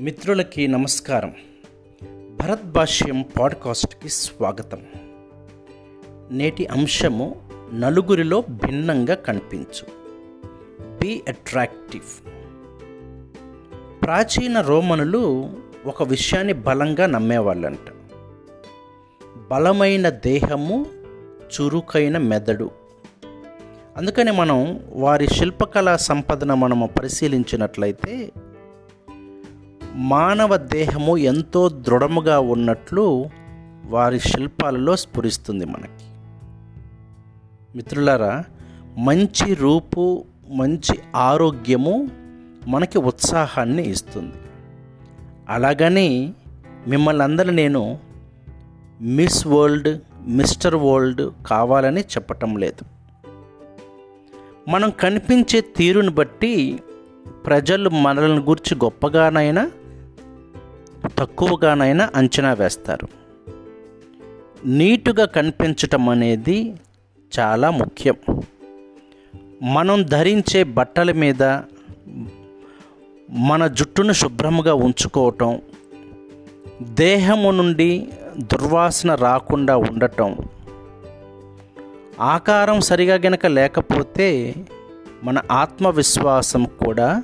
మిత్రులకి నమస్కారం. భరత్ భాష్యం పాడ్కాస్ట్కి స్వాగతం. నేటి అంశము నలుగురిలో భిన్నంగా కనిపించు. బీ అట్రాక్టివ్ ప్రాచీన రోమనులు ఒక విషయాన్ని బలంగా నమ్మేవాళ్ళంట. బలమైన దేహము చురుకైన మెదడు. అందుకని మనం వారి శిల్పకళా సంపదన మనము పరిశీలించినట్లయితే మానవ దేహము ఎంతో దృఢముగా ఉన్నట్లు వారి శిల్పాలలో స్ఫురిస్తుంది మనకి. మిత్రులారా మంచి రూపు మంచి ఆరోగ్యము మనకి ఉత్సాహాన్ని ఇస్తుంది. అలాగని మిమ్మల్ని అందరూ నేను మిస్ వరల్డ్ మిస్టర్ వరల్డ్ కావాలని చెప్పటం లేదు. మనం కనిపించే తీరును బట్టి ప్రజలు మనల్ని గురించి గొప్పగానైనా తక్కువగానైనా అంచనా వేస్తారు. నీటుగా కనిపించటం అనేది చాలా ముఖ్యం. మనం ధరించే బట్టల మీద మన జుట్టును శుభ్రముగా ఉంచుకోవటం దేహము నుండి దుర్వాసన రాకుండా ఉండటం ఆకారం సరిగా గనక లేకపోతే మన ఆత్మవిశ్వాసం కూడా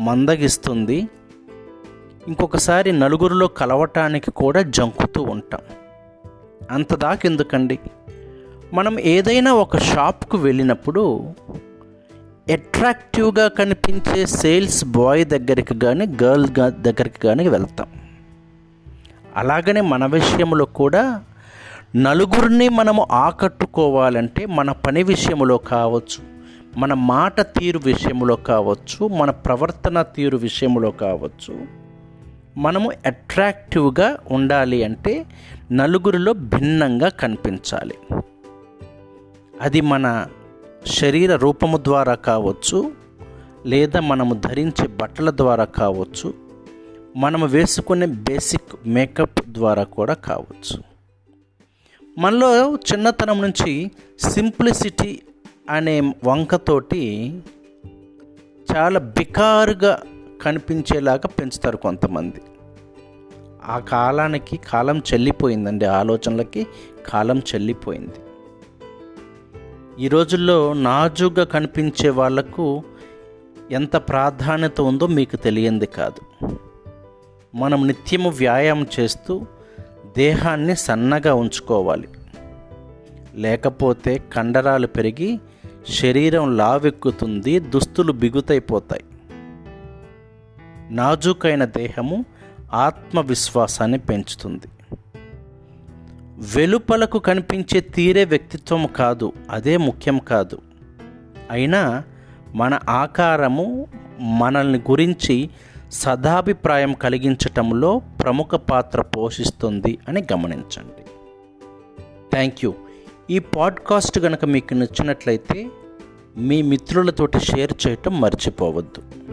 మందగిస్తుంది. ఇంకొకసారి నలుగురిలో కలవటానికి కూడా జంకుతూ ఉంటాం. అంత దాకెందుకండి మనం ఏదైనా ఒక షాప్కు వెళ్ళినప్పుడు అట్రాక్టివ్గా కనిపించే సేల్స్ బాయ్ దగ్గరికి కానీ గర్ల్ దగ్గరికి కానీ వెళ్తాం. అలాగనే మన విషయంలో కూడా నలుగురిని మనము ఆకట్టుకోవాలంటే మన పని విషయంలో కావచ్చు మన మాట తీరు విషయంలో కావచ్చు మన ప్రవర్తన తీరు విషయంలో కావచ్చు మనము అట్రాక్టివ్గా ఉండాలి అంటే నలుగురిలో భిన్నంగా కనిపించాలి. అది మన శరీర రూపము ద్వారా కావచ్చు లేదా మనము ధరించే బట్టల ద్వారా కావచ్చు మనము వేసుకునే బేసిక్ మేకప్ ద్వారా కూడా కావచ్చు. మనలో చిన్నతనం నుంచి సింప్లిసిటీ అనే వంకతోటి చాలా బికారుగా కనిపించేలాగా పెంచుతారు కొంతమంది. ఆ కాలానికి కాలం చెల్లిపోయిందండి ఆలోచనలకి కాలం చెల్లిపోయింది. ఈ రోజుల్లో నాజుగా కనిపించే వాళ్ళకు ఎంత ప్రాధాన్యత ఉందో మీకు తెలియంది కాదు. మనం నిత్యము వ్యాయామం చేస్తూ దేహాన్ని సన్నగా ఉంచుకోవాలి. లేకపోతే కండరాలు పెరిగి శరీరం లావెక్కుతుంది దుస్తులు బిగుతైపోతాయి. నాజూకైన దేహము ఆత్మవిశ్వాసాన్ని పెంచుతుంది. వెలుపలకు కనిపించే తీరే వ్యక్తిత్వం కాదు అదే ముఖ్యం కాదు. అయినా మన ఆకారము మనల్ని గురించి సదాభిప్రాయం కలిగించటంలో ప్రముఖ పాత్ర పోషిస్తుంది అని గమనించండి. Thank you. ఈ పాడ్కాస్ట్ కనుక మీకు నచ్చినట్లయితే మీ మిత్రులతోటి షేర్ చేయటం మర్చిపోవద్దు.